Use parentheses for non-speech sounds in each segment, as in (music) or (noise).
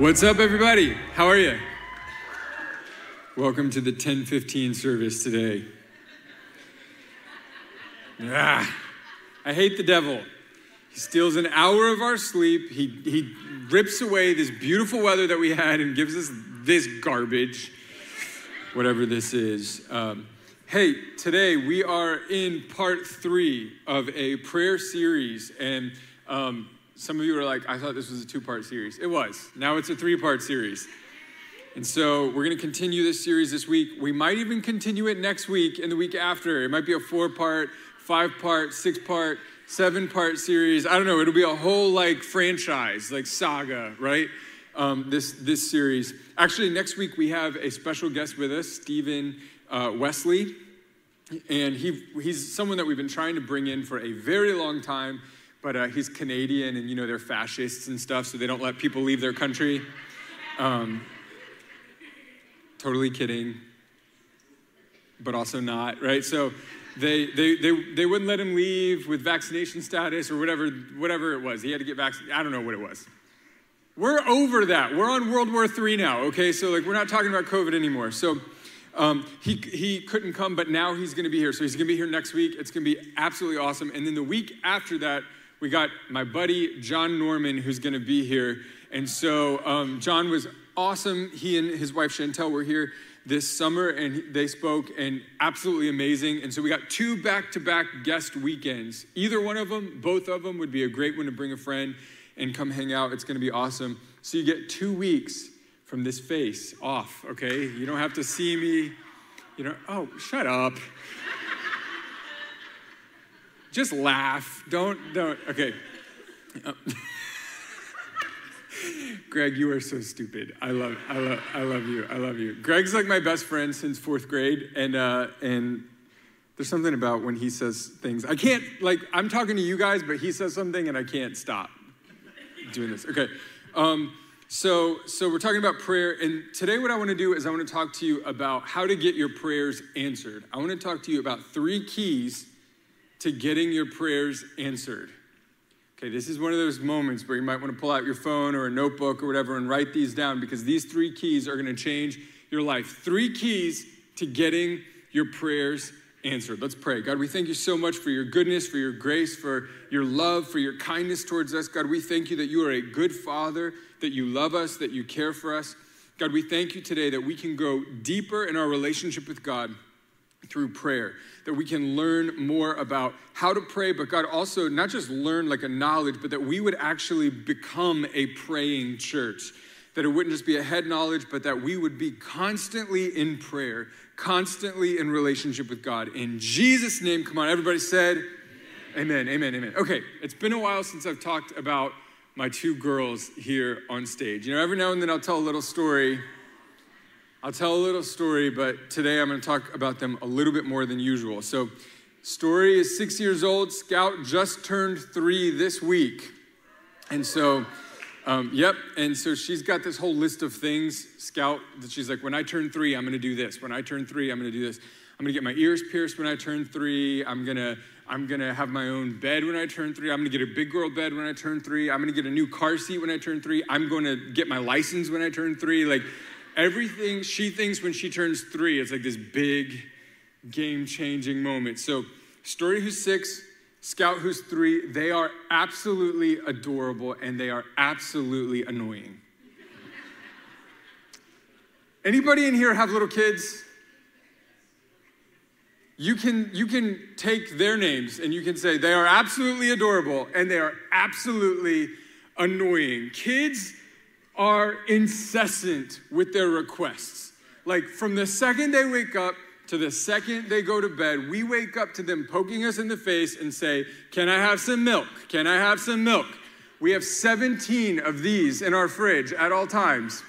What's up, everybody? How are you? Welcome to the 1015 service today. Ah, I hate the devil. He steals an hour of our sleep. He, he rips away this beautiful weather that we had and gives us this garbage, whatever this is. Um, hey, today we are in part three of a prayer series. And um, some of you are like, I thought this was a two part series. It was. Now it's a three part series. And so we're going to continue this series this week. We might even continue it next week and the week after. It might be a four part, five part, six part, seven part series. I don't know. It'll be a whole like franchise, like saga, right? Um, this, this series. Actually, next week we have a special guest with us, Stephen uh, Wesley. And he, he's someone that we've been trying to bring in for a very long time but uh, he's Canadian, and you know they're fascists and stuff, so they don't let people leave their country. Um, totally kidding, but also not, right? So they, they, they, they wouldn't let him leave with vaccination status or whatever, whatever it was. He had to get vaccinated. I don't know what it was. We're over that. We're on World War III now, okay? So, like, we're not talking about COVID anymore. So, um, he, he couldn't come, but now he's going to be here. So, he's going to be here next week. It's going to be absolutely awesome. And then the week after that, we got my buddy John Norman who's going to be here. And so um, John was awesome. He and his wife Chantel were here this summer and they spoke and absolutely amazing. And so we got two back to back guest weekends. Either one of them, both of them would be a great one to bring a friend and come hang out. It's going to be awesome. So you get two weeks from this face off, okay? You don't have to see me. You know, oh, shut up. Just laugh. Don't, don't. Okay. Greg, you are so stupid. I love, I love, I love you. I love you. Greg's like my best friend since fourth grade, and uh, and there's something about when he says things. I can't like I'm talking to you guys, but he says something, and I can't stop doing this. Okay. Um, so so we're talking about prayer, and today what I want to do is I want to talk to you about how to get your prayers answered. I want to talk to you about three keys to getting your prayers answered. Okay, this is one of those moments where you might want to pull out your phone or a notebook or whatever and write these down because these three keys are going to change your life. Three keys to getting your prayers answered. Let's pray. God, we thank you so much for your goodness, for your grace, for your love, for your kindness towards us. God, we thank you that you are a good father, that you love us, that you care for us. God, we thank you today that we can go deeper in our relationship with God through prayer, that we can learn more about how to pray, but God also not just learn like a knowledge, but that we would actually become a praying church. That it wouldn't just be a head knowledge, but that we would be constantly in prayer, constantly in relationship with God. In Jesus' name, come on, everybody said, Amen, amen, amen. Okay, it's been a while since I've talked about my two girls here on stage. You know, every now and then I'll tell a little story I'll tell a little Story, but today I'm going to talk about them a little bit more than usual. So, story is six years old. Scout just turned three this week. And so, um, yep. And so she's got this whole list of things, Scout, that she's like, when I turn three, I'm going to do this. When I turn three, I'm going to do this. I'm going to get my ears pierced when I turn three. I'm going to I'm gonna have my own bed when I turn three. I'm gonna get a big girl bed when I turn three. I'm gonna get a new car seat when I turn three. I'm gonna get my license when I turn three. Like, everything she thinks when she turns three is like this big game changing moment. So, Story who's six, Scout who's three, they are absolutely adorable and they are absolutely annoying. Anybody in here have little kids? You can, you can take their names and you can say they are absolutely adorable and they are absolutely annoying. Kids are incessant with their requests. Like from the second they wake up to the second they go to bed, we wake up to them poking us in the face and say, Can I have some milk? Can I have some milk? We have 17 of these in our fridge at all times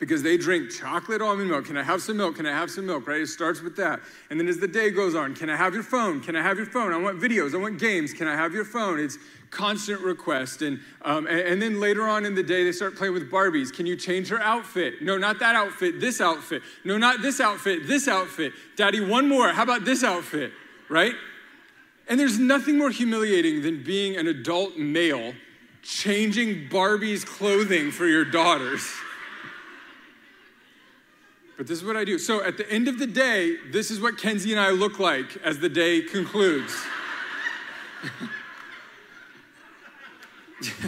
because they drink chocolate almond milk. Can I have some milk? Can I have some milk? Right? It starts with that. And then as the day goes on, can I have your phone? Can I have your phone? I want videos. I want games. Can I have your phone? It's constant request. And, um, and, and, then later on in the day, they start playing with Barbies. Can you change her outfit? No, not that outfit, this outfit. No, not this outfit, this outfit. Daddy, one more. How about this outfit? Right? And there's nothing more humiliating than being an adult male changing Barbie's clothing for your daughters. (laughs) But this is what I do. So at the end of the day, this is what Kenzie and I look like as the day concludes. (laughs) (laughs)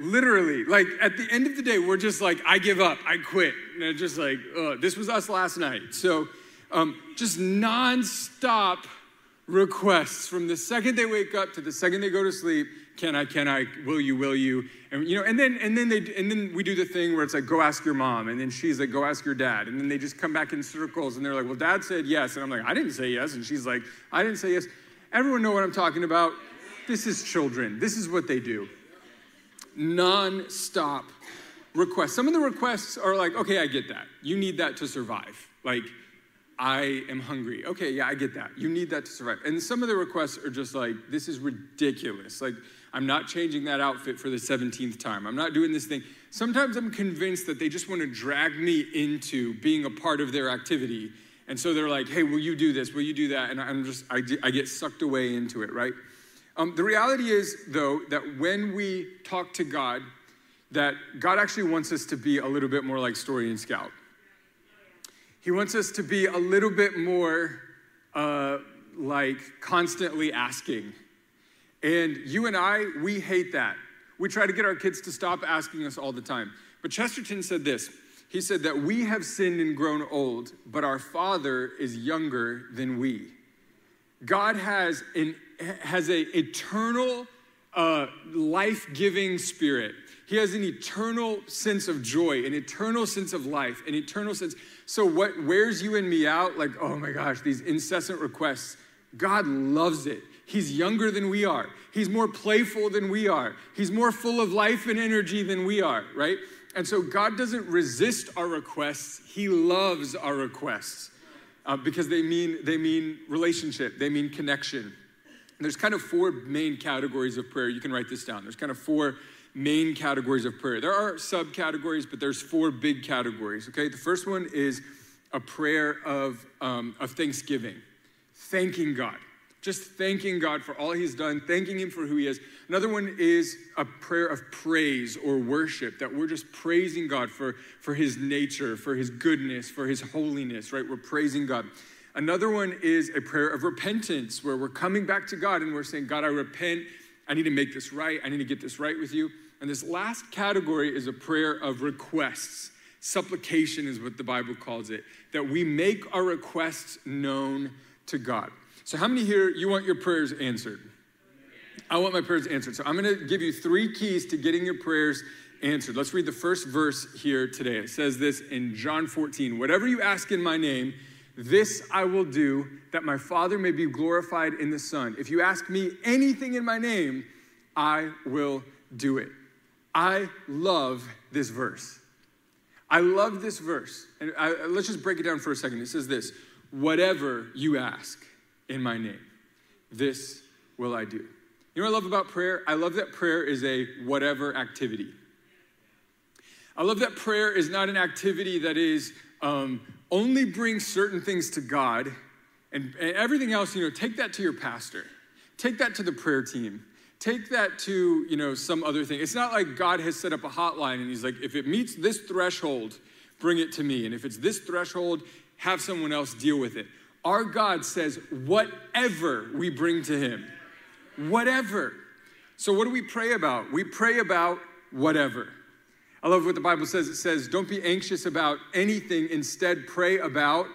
Literally, like at the end of the day, we're just like, I give up, I quit. And it's just like, this was us last night. So um, just nonstop requests from the second they wake up to the second they go to sleep. Can I? Can I? Will you? Will you? And you know, and then and then they and then we do the thing where it's like, go ask your mom, and then she's like, go ask your dad, and then they just come back in circles, and they're like, well, dad said yes, and I'm like, I didn't say yes, and she's like, I didn't say yes. Everyone know what I'm talking about. This is children. This is what they do. Non-stop requests. Some of the requests are like, okay, I get that. You need that to survive. Like, I am hungry. Okay, yeah, I get that. You need that to survive. And some of the requests are just like, this is ridiculous. Like, I'm not changing that outfit for the 17th time. I'm not doing this thing. Sometimes I'm convinced that they just want to drag me into being a part of their activity. And so they're like, hey, will you do this? Will you do that? And I'm just, I, I get sucked away into it, right? Um, the reality is, though, that when we talk to God, that God actually wants us to be a little bit more like Story and Scout. He wants us to be a little bit more uh, like constantly asking. And you and I, we hate that. We try to get our kids to stop asking us all the time. But Chesterton said this He said that we have sinned and grown old, but our Father is younger than we. God has an has a eternal, uh, life-giving spirit. He has an eternal sense of joy, an eternal sense of life, an eternal sense. So what wears you and me out? Like, oh my gosh, these incessant requests. God loves it. He's younger than we are. He's more playful than we are. He's more full of life and energy than we are, right? And so God doesn't resist our requests. He loves our requests uh, because they mean they mean relationship. They mean connection. And there's kind of four main categories of prayer. You can write this down. There's kind of four main categories of prayer. There are subcategories, but there's four big categories. Okay, the first one is a prayer of um, of thanksgiving, thanking God, just thanking God for all He's done, thanking Him for who He is. Another one is a prayer of praise or worship that we're just praising God for for His nature, for His goodness, for His holiness. Right, we're praising God. Another one is a prayer of repentance, where we're coming back to God and we're saying, God, I repent. I need to make this right. I need to get this right with you. And this last category is a prayer of requests. Supplication is what the Bible calls it, that we make our requests known to God. So, how many here you want your prayers answered? I want my prayers answered. So, I'm going to give you three keys to getting your prayers answered. Let's read the first verse here today. It says this in John 14 Whatever you ask in my name, this I will do, that my Father may be glorified in the Son. If you ask me anything in my name, I will do it. I love this verse. I love this verse. And I, let's just break it down for a second. It says this Whatever you ask in my name, this will I do. You know what I love about prayer? I love that prayer is a whatever activity. I love that prayer is not an activity that is um, only bring certain things to God and, and everything else, you know, take that to your pastor. Take that to the prayer team. Take that to, you know, some other thing. It's not like God has set up a hotline and he's like, if it meets this threshold, bring it to me. And if it's this threshold, have someone else deal with it. Our God says, whatever we bring to him, whatever. So, what do we pray about? We pray about whatever. I love what the Bible says. It says, Don't be anxious about anything, instead, pray about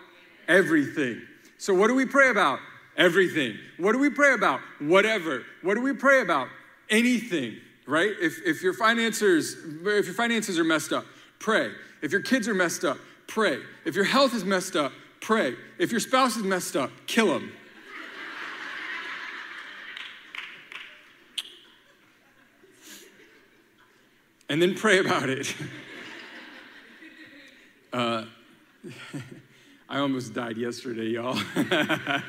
everything. So, what do we pray about? Everything. What do we pray about? Whatever. What do we pray about? Anything, right? If, if your finances, if your finances are messed up, pray. If your kids are messed up, pray. If your health is messed up, pray. If your spouse is messed up, kill them. and then pray about it. (laughs) uh, (laughs) I almost died yesterday, y'all. (laughs)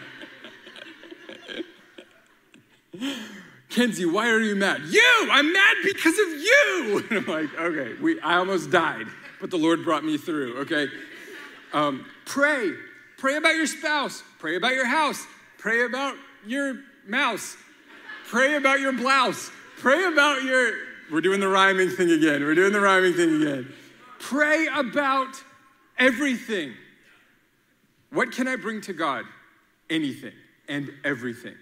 Kenzie, why are you mad? You! I'm mad because of you! And I'm like, okay, we, I almost died, but the Lord brought me through, okay? Um, pray. Pray about your spouse. Pray about your house. Pray about your mouse. Pray about your blouse. Pray about your. We're doing the rhyming thing again. We're doing the rhyming thing again. Pray about everything. What can I bring to God? Anything and everything.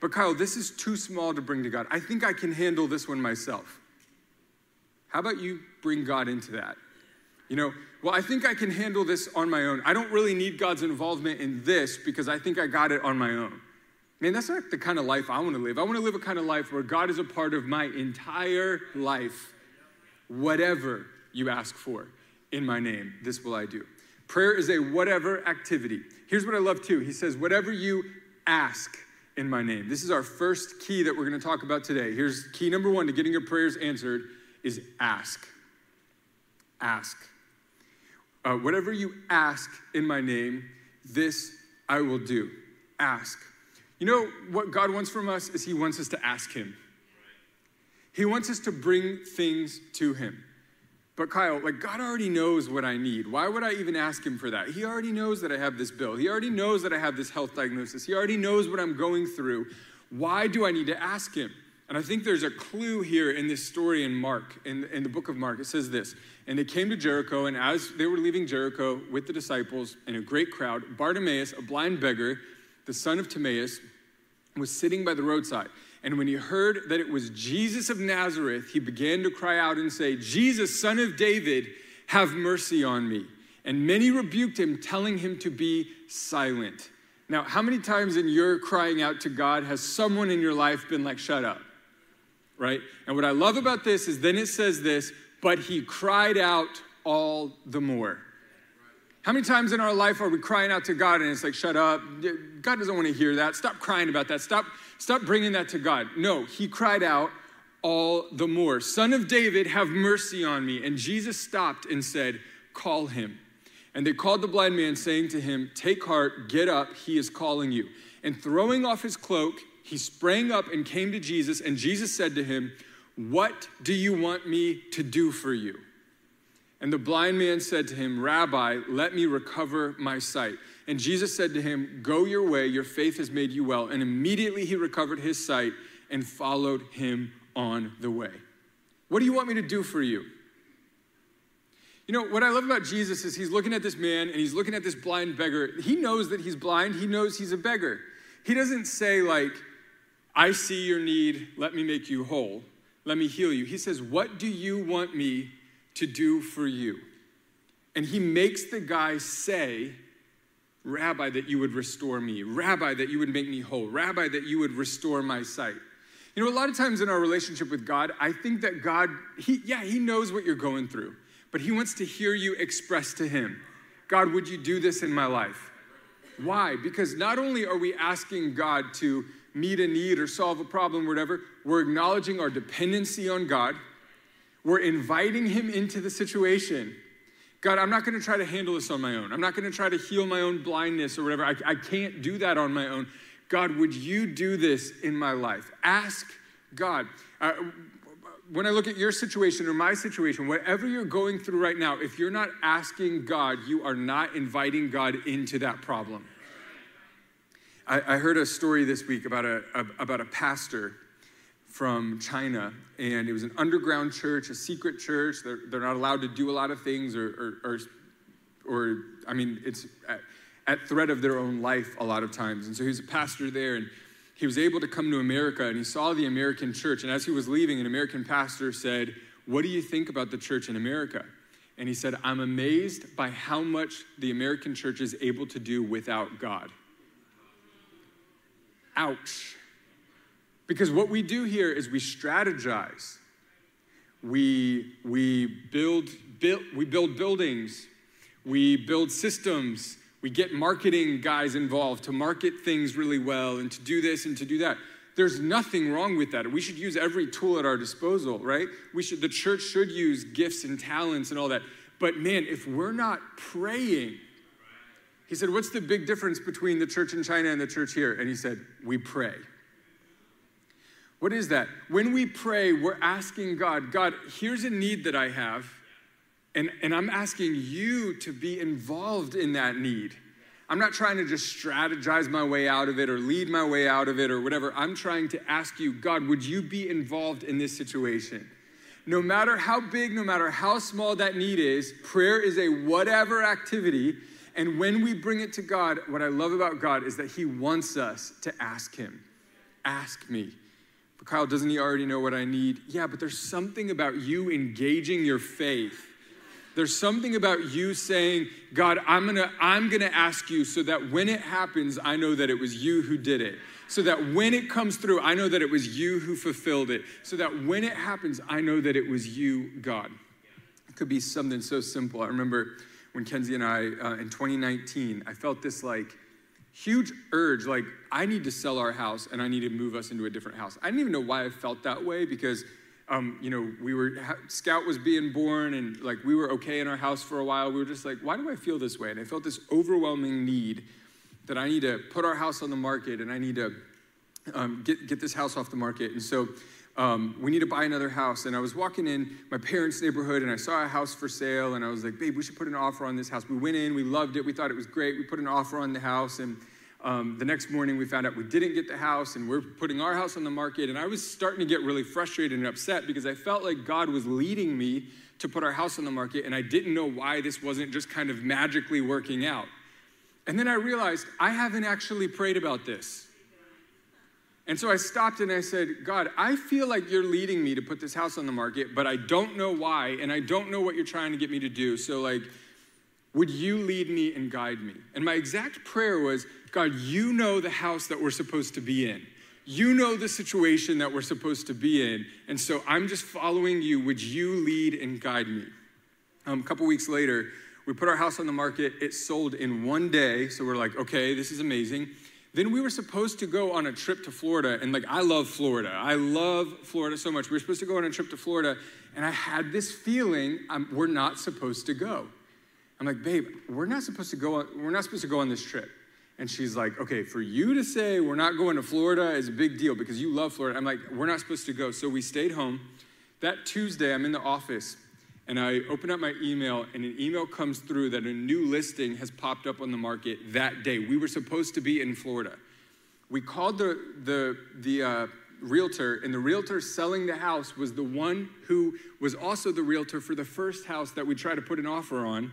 But Kyle, this is too small to bring to God. I think I can handle this one myself. How about you bring God into that? You know, well, I think I can handle this on my own. I don't really need God's involvement in this because I think I got it on my own. Man, that's not the kind of life I want to live. I want to live a kind of life where God is a part of my entire life. Whatever you ask for in my name, this will I do. Prayer is a whatever activity. Here's what I love too. He says, whatever you ask in my name. This is our first key that we're going to talk about today. Here's key number one to getting your prayers answered is ask. Ask. Uh, whatever you ask in my name, this I will do. Ask. You know what God wants from us is He wants us to ask Him. He wants us to bring things to Him. But Kyle, like God already knows what I need. Why would I even ask him for that? He already knows that I have this bill. He already knows that I have this health diagnosis. He already knows what I'm going through. Why do I need to ask him? And I think there's a clue here in this story in Mark, in, in the book of Mark. It says this And they came to Jericho, and as they were leaving Jericho with the disciples and a great crowd, Bartimaeus, a blind beggar, the son of Timaeus, was sitting by the roadside. And when he heard that it was Jesus of Nazareth, he began to cry out and say, Jesus, son of David, have mercy on me. And many rebuked him, telling him to be silent. Now, how many times in your crying out to God has someone in your life been like, shut up? Right? And what I love about this is then it says this, but he cried out all the more. How many times in our life are we crying out to God and it's like, shut up? God doesn't want to hear that. Stop crying about that. Stop Stop bringing that to God. No, he cried out all the more, Son of David, have mercy on me. And Jesus stopped and said, Call him. And they called the blind man, saying to him, Take heart, get up, he is calling you. And throwing off his cloak, he sprang up and came to Jesus. And Jesus said to him, What do you want me to do for you? And the blind man said to him, Rabbi, let me recover my sight. And Jesus said to him, Go your way, your faith has made you well. And immediately he recovered his sight and followed him on the way. What do you want me to do for you? You know, what I love about Jesus is he's looking at this man and he's looking at this blind beggar. He knows that he's blind, he knows he's a beggar. He doesn't say, like, I see your need, let me make you whole, let me heal you. He says, What do you want me to do for you? And he makes the guy say, Rabbi, that you would restore me. Rabbi, that you would make me whole. Rabbi, that you would restore my sight. You know, a lot of times in our relationship with God, I think that God, he, yeah, He knows what you're going through, but He wants to hear you express to Him, God, would you do this in my life? Why? Because not only are we asking God to meet a need or solve a problem, or whatever, we're acknowledging our dependency on God. We're inviting Him into the situation God, I'm not going to try to handle this on my own. I'm not going to try to heal my own blindness or whatever. I, I can't do that on my own. God, would you do this in my life? Ask God. Uh, when I look at your situation or my situation, whatever you're going through right now, if you're not asking God, you are not inviting God into that problem. I, I heard a story this week about a, a about a pastor from China, and it was an underground church, a secret church. They're, they're not allowed to do a lot of things, or, or, or, or I mean, it's at, at, threat of their own life a lot of times. And so he was a pastor there, and he was able to come to America, and he saw the American church. And as he was leaving, an American pastor said, What do you think about the church in America? And he said, I'm amazed by how much the American church is able to do without God. Ouch. Because what we do here is we strategize. We, we, build, we build buildings. We build systems. We get marketing guys involved to market things really well and to do this and to do that. There's nothing wrong with that. We should use every tool at our disposal, right? We should, the church should use gifts and talents and all that. But man, if we're not praying, he said, What's the big difference between the church in China and the church here? And he said, We pray. What is that? When we pray, we're asking God, God, here's a need that I have, and, and I'm asking you to be involved in that need. I'm not trying to just strategize my way out of it or lead my way out of it or whatever. I'm trying to ask you, God, would you be involved in this situation? No matter how big, no matter how small that need is, prayer is a whatever activity. And when we bring it to God, what I love about God is that He wants us to ask Him. Ask me. But Kyle, doesn't He already know what I need? Yeah, but there's something about you engaging your faith there's something about you saying, God, I'm gonna, I'm gonna ask you so that when it happens, I know that it was you who did it. So that when it comes through, I know that it was you who fulfilled it. So that when it happens, I know that it was you, God. It could be something so simple. I remember when Kenzie and I, uh, in 2019, I felt this like huge urge, like, I need to sell our house and I need to move us into a different house. I didn't even know why I felt that way because um, you know, we were, Scout was being born and like we were okay in our house for a while. We were just like, why do I feel this way? And I felt this overwhelming need that I need to put our house on the market and I need to um, get, get this house off the market. And so um, we need to buy another house. And I was walking in my parents' neighborhood and I saw a house for sale and I was like, babe, we should put an offer on this house. We went in, we loved it, we thought it was great. We put an offer on the house and um, the next morning, we found out we didn't get the house and we're putting our house on the market. And I was starting to get really frustrated and upset because I felt like God was leading me to put our house on the market. And I didn't know why this wasn't just kind of magically working out. And then I realized I haven't actually prayed about this. And so I stopped and I said, God, I feel like you're leading me to put this house on the market, but I don't know why, and I don't know what you're trying to get me to do. So, like, would you lead me and guide me? And my exact prayer was, God, you know the house that we're supposed to be in. You know the situation that we're supposed to be in. And so I'm just following you. Would you lead and guide me? Um, a couple weeks later, we put our house on the market. It sold in one day. So we're like, okay, this is amazing. Then we were supposed to go on a trip to Florida. And like, I love Florida. I love Florida so much. We were supposed to go on a trip to Florida. And I had this feeling um, we're not supposed to go. I'm like, babe, we're not supposed to go on, we're not supposed to go on this trip. And she's like, okay, for you to say we're not going to Florida is a big deal because you love Florida. I'm like, we're not supposed to go. So we stayed home. That Tuesday, I'm in the office and I open up my email, and an email comes through that a new listing has popped up on the market that day. We were supposed to be in Florida. We called the, the, the uh, realtor, and the realtor selling the house was the one who was also the realtor for the first house that we tried to put an offer on,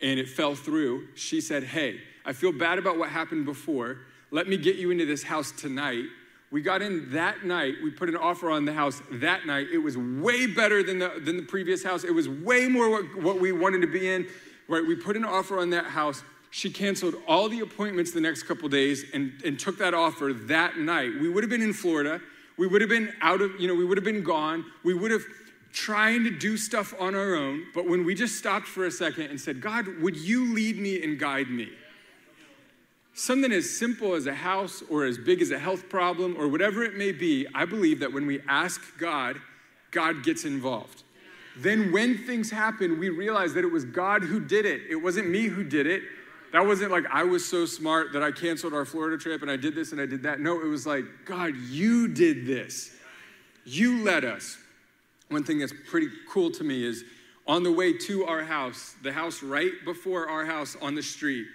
and it fell through. She said, Hey, I feel bad about what happened before. Let me get you into this house tonight. We got in that night. We put an offer on the house that night. It was way better than the, than the previous house. It was way more what, what we wanted to be in. Right? We put an offer on that house. She canceled all the appointments the next couple days and, and took that offer that night. We would have been in Florida. We would have been out of, you know, we would have been gone. We would have trying to do stuff on our own. But when we just stopped for a second and said, God, would you lead me and guide me? Something as simple as a house or as big as a health problem or whatever it may be, I believe that when we ask God, God gets involved. Then when things happen, we realize that it was God who did it. It wasn't me who did it. That wasn't like I was so smart that I canceled our Florida trip and I did this and I did that. No, it was like, God, you did this. You led us. One thing that's pretty cool to me is on the way to our house, the house right before our house on the street,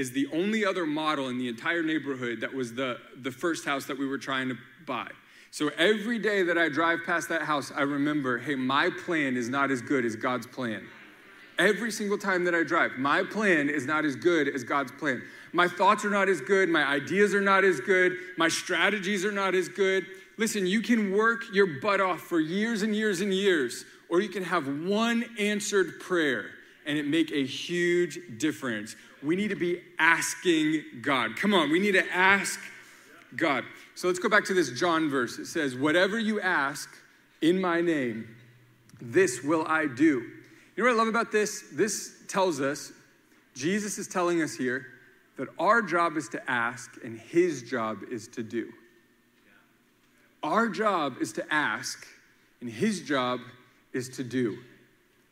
is the only other model in the entire neighborhood that was the, the first house that we were trying to buy. So every day that I drive past that house, I remember, hey, my plan is not as good as God's plan. Every single time that I drive, my plan is not as good as God's plan. My thoughts are not as good, my ideas are not as good, my strategies are not as good. Listen, you can work your butt off for years and years and years, or you can have one answered prayer and it make a huge difference we need to be asking God. Come on, we need to ask God. So let's go back to this John verse. It says, Whatever you ask in my name, this will I do. You know what I love about this? This tells us, Jesus is telling us here that our job is to ask and his job is to do. Our job is to ask and his job is to do.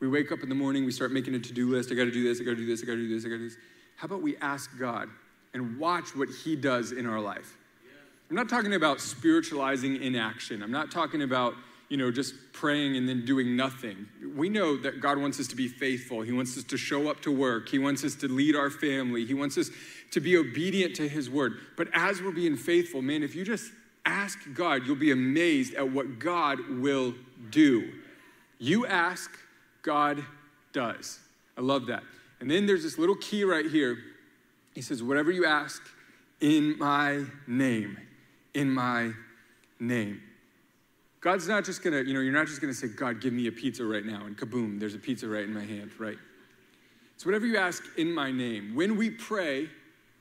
We wake up in the morning, we start making a to do list. I gotta do this, I gotta do this, I gotta do this, I gotta do this. How about we ask God and watch what He does in our life? I'm not talking about spiritualizing inaction. I'm not talking about, you know, just praying and then doing nothing. We know that God wants us to be faithful. He wants us to show up to work. He wants us to lead our family. He wants us to be obedient to His word. But as we're being faithful, man, if you just ask God, you'll be amazed at what God will do. You ask, God does. I love that. And then there's this little key right here. He says, Whatever you ask in my name, in my name. God's not just gonna, you know, you're not just gonna say, God, give me a pizza right now, and kaboom, there's a pizza right in my hand, right? So, whatever you ask in my name, when we pray,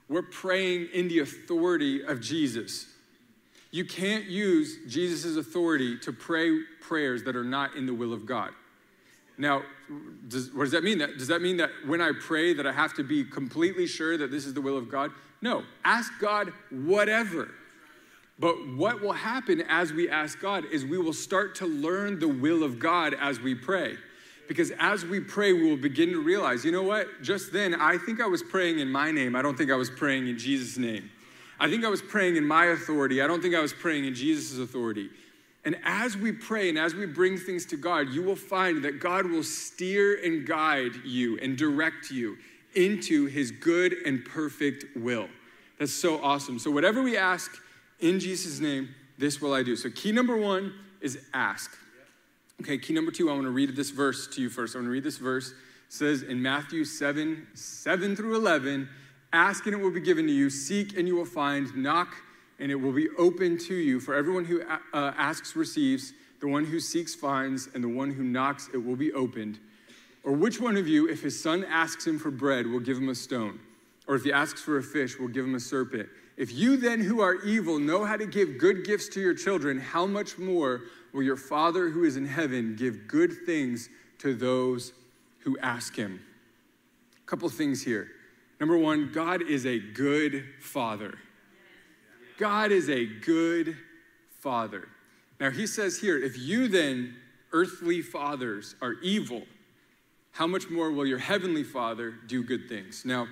we're praying in the authority of Jesus. You can't use Jesus' authority to pray prayers that are not in the will of God. Now, does, what does that mean? That, does that mean that when I pray that I have to be completely sure that this is the will of God? No. Ask God whatever. But what will happen as we ask God is we will start to learn the will of God as we pray. Because as we pray, we will begin to realize, you know what? Just then, I think I was praying in my name. I don't think I was praying in Jesus' name. I think I was praying in my authority. I don't think I was praying in Jesus' authority. And as we pray and as we bring things to God, you will find that God will steer and guide you and direct you into his good and perfect will. That's so awesome. So, whatever we ask, in Jesus' name, this will I do. So, key number one is ask. Okay, key number two, I want to read this verse to you first. I want to read this verse. It says in Matthew 7 7 through 11, ask and it will be given to you, seek and you will find, knock and it will be open to you. For everyone who uh, asks receives, the one who seeks finds, and the one who knocks it will be opened. Or which one of you, if his son asks him for bread, will give him a stone? Or if he asks for a fish, will give him a serpent? If you then, who are evil, know how to give good gifts to your children, how much more will your Father who is in heaven give good things to those who ask him? A couple things here. Number one, God is a good father. God is a good father. Now, he says here, if you then, earthly fathers, are evil, how much more will your heavenly father do good things? Now,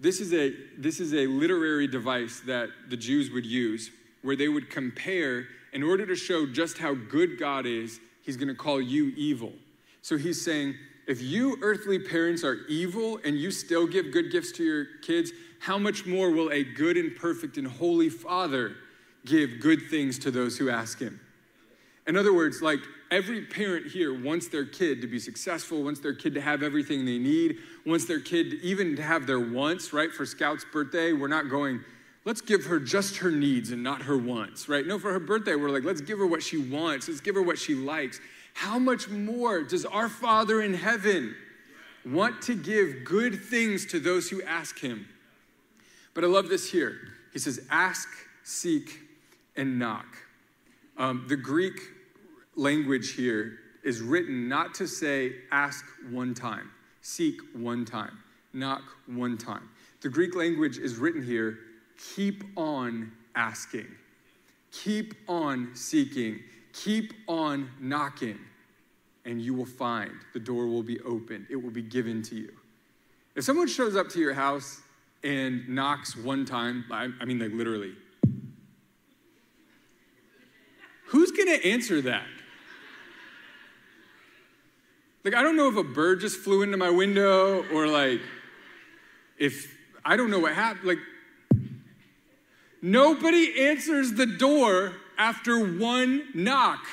this is a, this is a literary device that the Jews would use where they would compare, in order to show just how good God is, he's going to call you evil. So he's saying, if you earthly parents are evil and you still give good gifts to your kids, how much more will a good and perfect and holy Father give good things to those who ask him? In other words, like every parent here wants their kid to be successful, wants their kid to have everything they need, wants their kid even to have their wants, right? For Scout's birthday, we're not going, let's give her just her needs and not her wants, right? No, for her birthday, we're like, let's give her what she wants, let's give her what she likes. How much more does our Father in heaven want to give good things to those who ask him? But I love this here. He says, ask, seek, and knock. Um, the Greek language here is written not to say ask one time, seek one time, knock one time. The Greek language is written here keep on asking, keep on seeking, keep on knocking, and you will find the door will be opened, it will be given to you. If someone shows up to your house and knocks one time, I, I mean, like literally, who's gonna answer that? Like, I don't know if a bird just flew into my window or like if I don't know what happened. Like, nobody answers the door after one knock.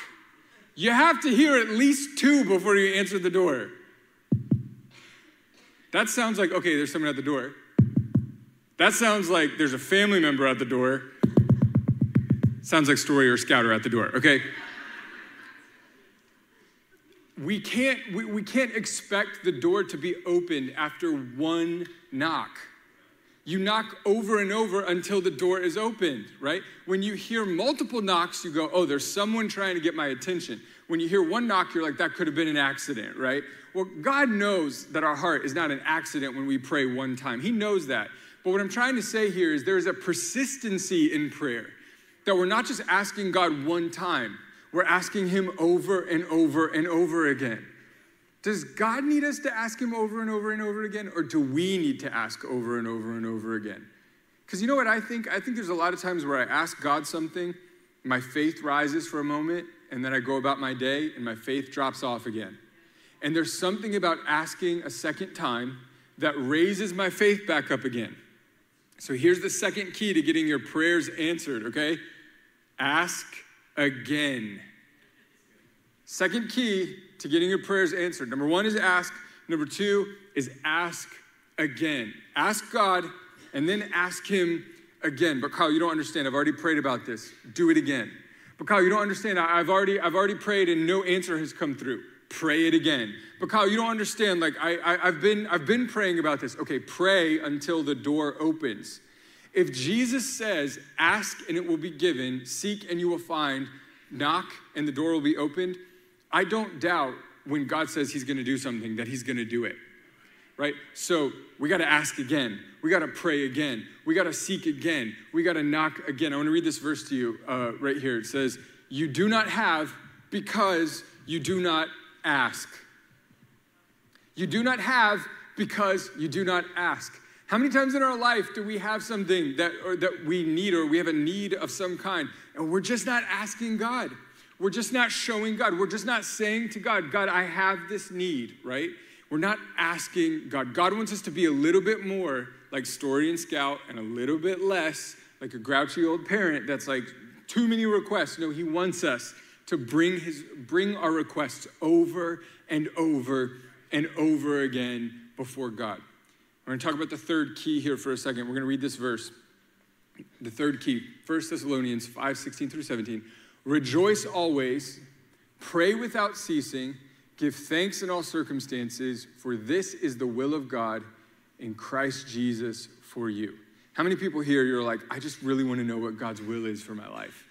You have to hear at least two before you answer the door. That sounds like, okay, there's someone at the door. That sounds like there's a family member at the door. Sounds like Story or scouter at the door, okay? We can't, we, we can't expect the door to be opened after one knock. You knock over and over until the door is opened, right? When you hear multiple knocks, you go, oh, there's someone trying to get my attention. When you hear one knock, you're like, that could have been an accident, right? Well, God knows that our heart is not an accident when we pray one time. He knows that. But what I'm trying to say here is there's a persistency in prayer that we're not just asking God one time, we're asking Him over and over and over again. Does God need us to ask Him over and over and over again, or do we need to ask over and over and over again? Because you know what I think? I think there's a lot of times where I ask God something, my faith rises for a moment, and then I go about my day, and my faith drops off again. And there's something about asking a second time that raises my faith back up again. So here's the second key to getting your prayers answered, okay? Ask again. Second key to getting your prayers answered. Number one is ask. Number two is ask again. Ask God and then ask Him again. But Kyle, you don't understand. I've already prayed about this. Do it again. But Kyle, you don't understand. I've already, I've already prayed and no answer has come through. Pray it again. But Kyle, you don't understand. Like I, I, I've been, I've been praying about this. Okay, pray until the door opens. If Jesus says, ask and it will be given, seek and you will find, knock and the door will be opened, I don't doubt when God says he's gonna do something that he's gonna do it. Right? So we gotta ask again. We gotta pray again. We gotta seek again. We gotta knock again. I wanna read this verse to you uh, right here. It says, You do not have because you do not ask. You do not have because you do not ask. How many times in our life do we have something that, that we need or we have a need of some kind and we're just not asking God? We're just not showing God. We're just not saying to God, God, I have this need, right? We're not asking God. God wants us to be a little bit more like Story and Scout and a little bit less like a grouchy old parent that's like, too many requests. No, He wants us to bring, his, bring our requests over and over and over again before God. We're going to talk about the third key here for a second. We're going to read this verse. The third key, 1 Thessalonians 5 16 through 17. Rejoice always, pray without ceasing, give thanks in all circumstances, for this is the will of God in Christ Jesus for you. How many people here you're like, I just really want to know what God's will is for my life?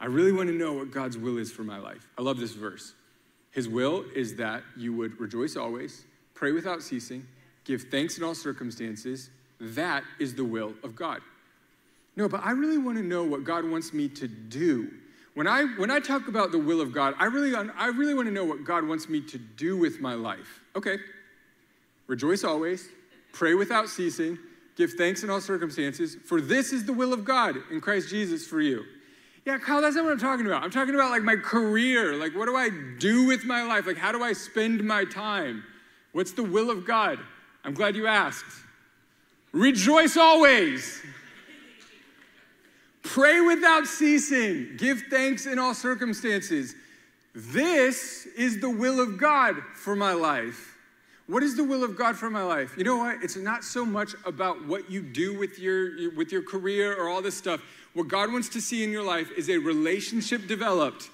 I really want to know what God's will is for my life. I love this verse. His will is that you would rejoice always, pray without ceasing, give thanks in all circumstances. That is the will of God. No, but I really want to know what God wants me to do. When I, when I talk about the will of God, I really, I really want to know what God wants me to do with my life. Okay. Rejoice always, pray without ceasing, give thanks in all circumstances, for this is the will of God in Christ Jesus for you. Yeah, Kyle, that's not what I'm talking about. I'm talking about like my career. Like, what do I do with my life? Like, how do I spend my time? What's the will of God? I'm glad you asked. Rejoice always. Pray without ceasing. Give thanks in all circumstances. This is the will of God for my life. What is the will of God for my life? You know what? It's not so much about what you do with your, with your career or all this stuff. What God wants to see in your life is a relationship developed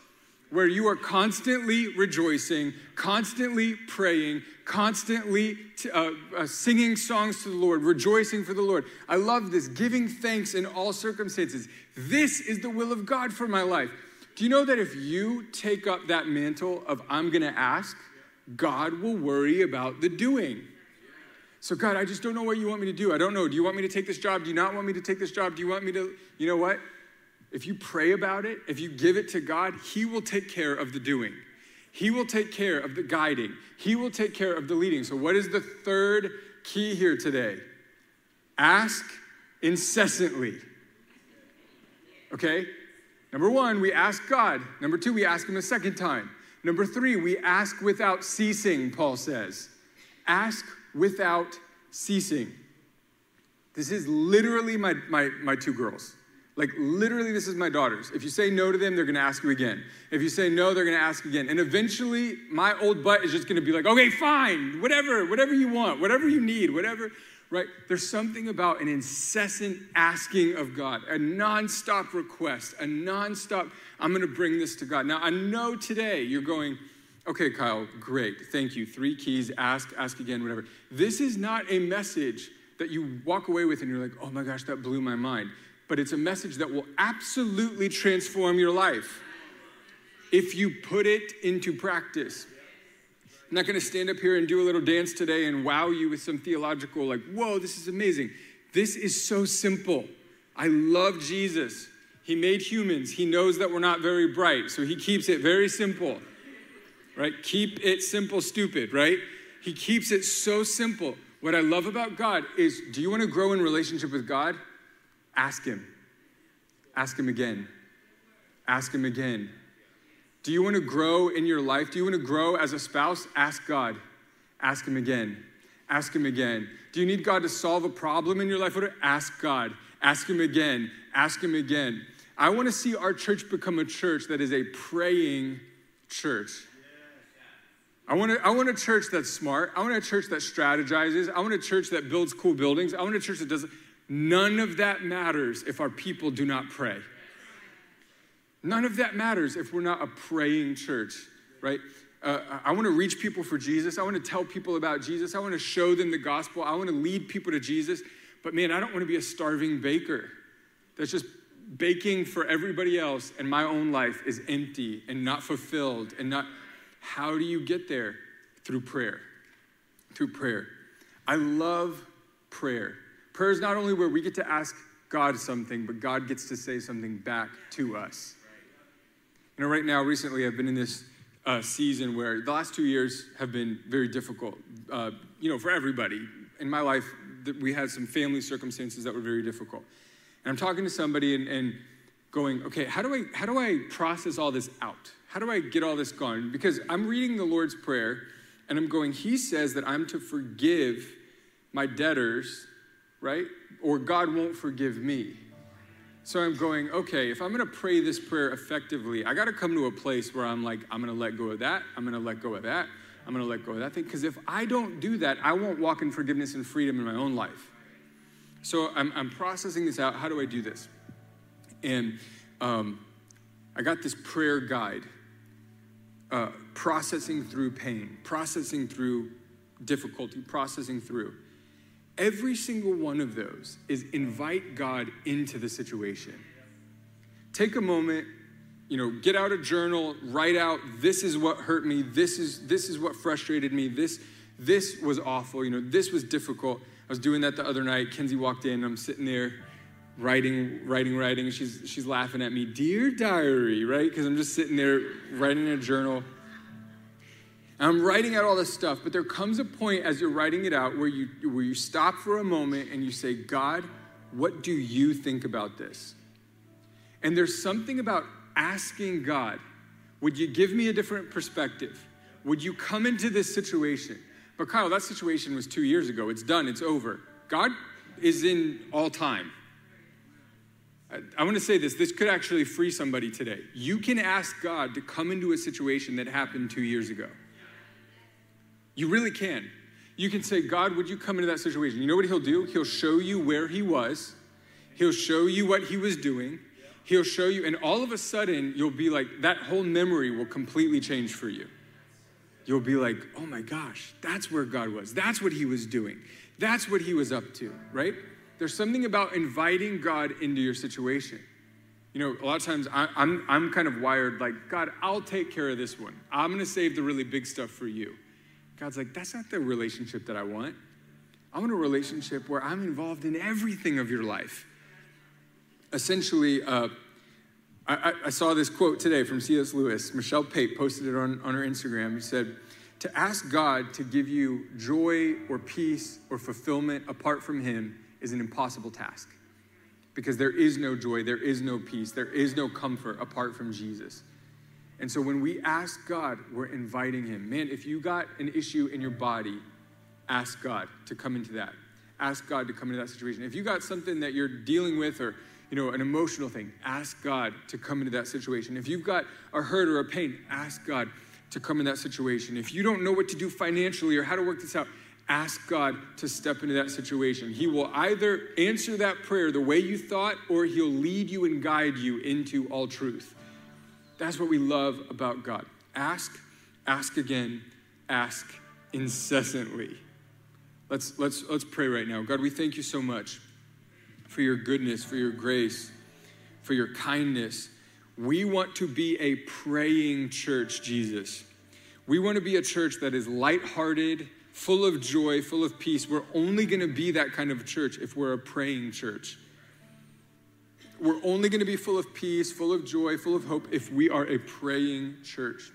where you are constantly rejoicing, constantly praying, constantly t- uh, uh, singing songs to the Lord, rejoicing for the Lord. I love this, giving thanks in all circumstances. This is the will of God for my life. Do you know that if you take up that mantle of I'm gonna ask, God will worry about the doing? So, God, I just don't know what you want me to do. I don't know. Do you want me to take this job? Do you not want me to take this job? Do you want me to, you know what? If you pray about it, if you give it to God, He will take care of the doing. He will take care of the guiding. He will take care of the leading. So, what is the third key here today? Ask incessantly. Okay? Number one, we ask God. Number two, we ask Him a second time. Number three, we ask without ceasing, Paul says. Ask without ceasing. This is literally my, my, my two girls. Like, literally, this is my daughters. If you say no to them, they're gonna ask you again. If you say no, they're gonna ask again. And eventually, my old butt is just gonna be like, okay, fine, whatever, whatever you want, whatever you need, whatever, right? There's something about an incessant asking of God, a nonstop request, a nonstop, I'm gonna bring this to God. Now, I know today you're going, okay, Kyle, great, thank you. Three keys, ask, ask again, whatever. This is not a message that you walk away with and you're like, oh my gosh, that blew my mind but it's a message that will absolutely transform your life if you put it into practice. I'm not going to stand up here and do a little dance today and wow you with some theological, like, whoa, this is amazing. This is so simple. I love Jesus. He made humans. He knows that we're not very bright, so he keeps it very simple, right? Keep it simple, stupid, right? He keeps it so simple. What I love about God is do you want to grow in relationship with God? Ask Him. Ask Him again. Ask Him again. Do you want to grow in your life? Do you want to grow as a spouse? Ask God. Ask Him again. Ask Him again. Do you need God to solve a problem in your life? Ask God. Ask Him again. Ask Him again. I want to see our church become a church that is a praying church. I want, a, I want a church that's smart. I want a church that strategizes. I want a church that builds cool buildings. I want a church that does. None of that matters if our people do not pray. None of that matters if we're not a praying church, right? Uh, I want to reach people for Jesus. I want to tell people about Jesus. I want to show them the gospel. I want to lead people to Jesus. But man, I don't want to be a starving baker that's just baking for everybody else and my own life is empty and not fulfilled and not. How do you get there? Through prayer. Through prayer. I love prayer. Prayer is not only where we get to ask God something, but God gets to say something back to us. You know, right now, recently, I've been in this uh, season where the last two years have been very difficult, uh, you know, for everybody. In my life, we had some family circumstances that were very difficult. And I'm talking to somebody and, and going, okay, how do I how do I process all this out? How do I get all this gone? Because I'm reading the Lord's Prayer and I'm going, He says that I'm to forgive my debtors, right? Or God won't forgive me. So I'm going, okay, if I'm gonna pray this prayer effectively, I gotta come to a place where I'm like, I'm gonna let go of that, I'm gonna let go of that, I'm gonna let go of that thing. Because if I don't do that, I won't walk in forgiveness and freedom in my own life. So I'm, I'm processing this out. How do I do this? And um, I got this prayer guide uh, processing through pain, processing through difficulty, processing through. Every single one of those is invite God into the situation. Take a moment, you know, get out a journal, write out this is what hurt me, this is this is what frustrated me, this this was awful, you know, this was difficult. I was doing that the other night. Kenzie walked in, I'm sitting there writing, writing, writing. She's, she's laughing at me, Dear Diary, right? Because I'm just sitting there writing in a journal. And I'm writing out all this stuff, but there comes a point as you're writing it out where you, where you stop for a moment and you say, God, what do you think about this? And there's something about asking God, would you give me a different perspective? Would you come into this situation? But Kyle, that situation was two years ago. It's done, it's over. God is in all time. I, want to say this this could actually free somebody today. You can ask God to come into a situation that happened two years ago. You really can. You can say, God, would you come into that situation? You know what he'll do? He'll show you where he was, he'll show you what he was doing, he'll show you, and all of a sudden, you'll be like, that whole memory will completely change for you. You'll be like, oh my gosh, that's where God was. That's what he was doing. That's what he was up to, right? There's something about inviting God into your situation. You know, a lot of times I, am I'm, I'm kind of wired like, God, I'll take care of this one. I'm going to save the really big stuff for you. God's like, that's not the relationship that I want. I want a relationship where I'm involved in everything of your life. Essentially, uh, I, I, saw this quote today from C.S. Lewis. Michelle Pate posted it on, on her Instagram. He said, To ask God to give you joy or peace or fulfillment apart from Him is an impossible task because there is no joy, there is no peace, there is no comfort apart from Jesus. And so when we ask God, we're inviting Him. Man, if you got an issue in your body, ask God to come into that. Ask God to come into that situation. If you got something that you're dealing with or you know, an emotional thing, ask God to come into that situation. If you've got a hurt or a pain, ask God to come in that situation. If you don't know what to do financially or how to work this out, ask God to step into that situation. He will either answer that prayer the way you thought or he'll lead you and guide you into all truth. That's what we love about God. Ask, ask again, ask incessantly. Let's, let's, let's pray right now. God, we thank you so much for your goodness, for your grace, for your kindness. We want to be a praying church, Jesus. We want to be a church that is lighthearted full of joy, full of peace. We're only going to be that kind of church if we're a praying church. We're only going to be full of peace, full of joy, full of hope if we are a praying church.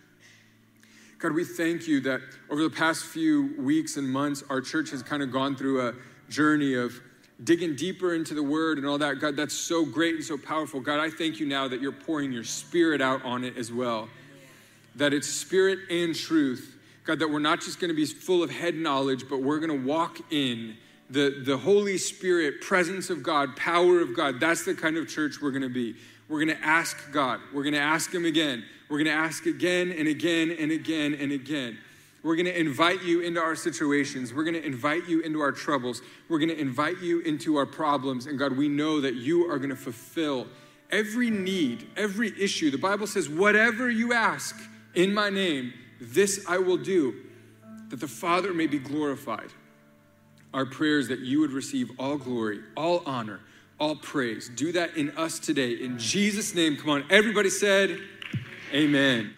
God, we thank you that over the past few weeks and months, our church has kind of gone through a journey of digging deeper into the word and all that. God, that's so great and so powerful. God, I thank you now that you're pouring your spirit out on it as well. that it's spirit and truth. God, that we're not just going to be full of head knowledge, but we're going to walk in the, the Holy Spirit, presence of God, power of God. That's the kind of church we're going to be. We're going to ask God. We're going to ask Him again. We're going to ask again and again and again and again. We're going to invite you into our situations. We're going to invite you into our troubles. We're going to invite you into our problems. And God, we know that you are going to fulfill every need, every issue. The Bible says, whatever you ask in my name, this I will do, that the Father may be glorified. Our prayers that you would receive all glory, all honor, all praise. Do that in us today. In Jesus' name, come on. Everybody said, Amen.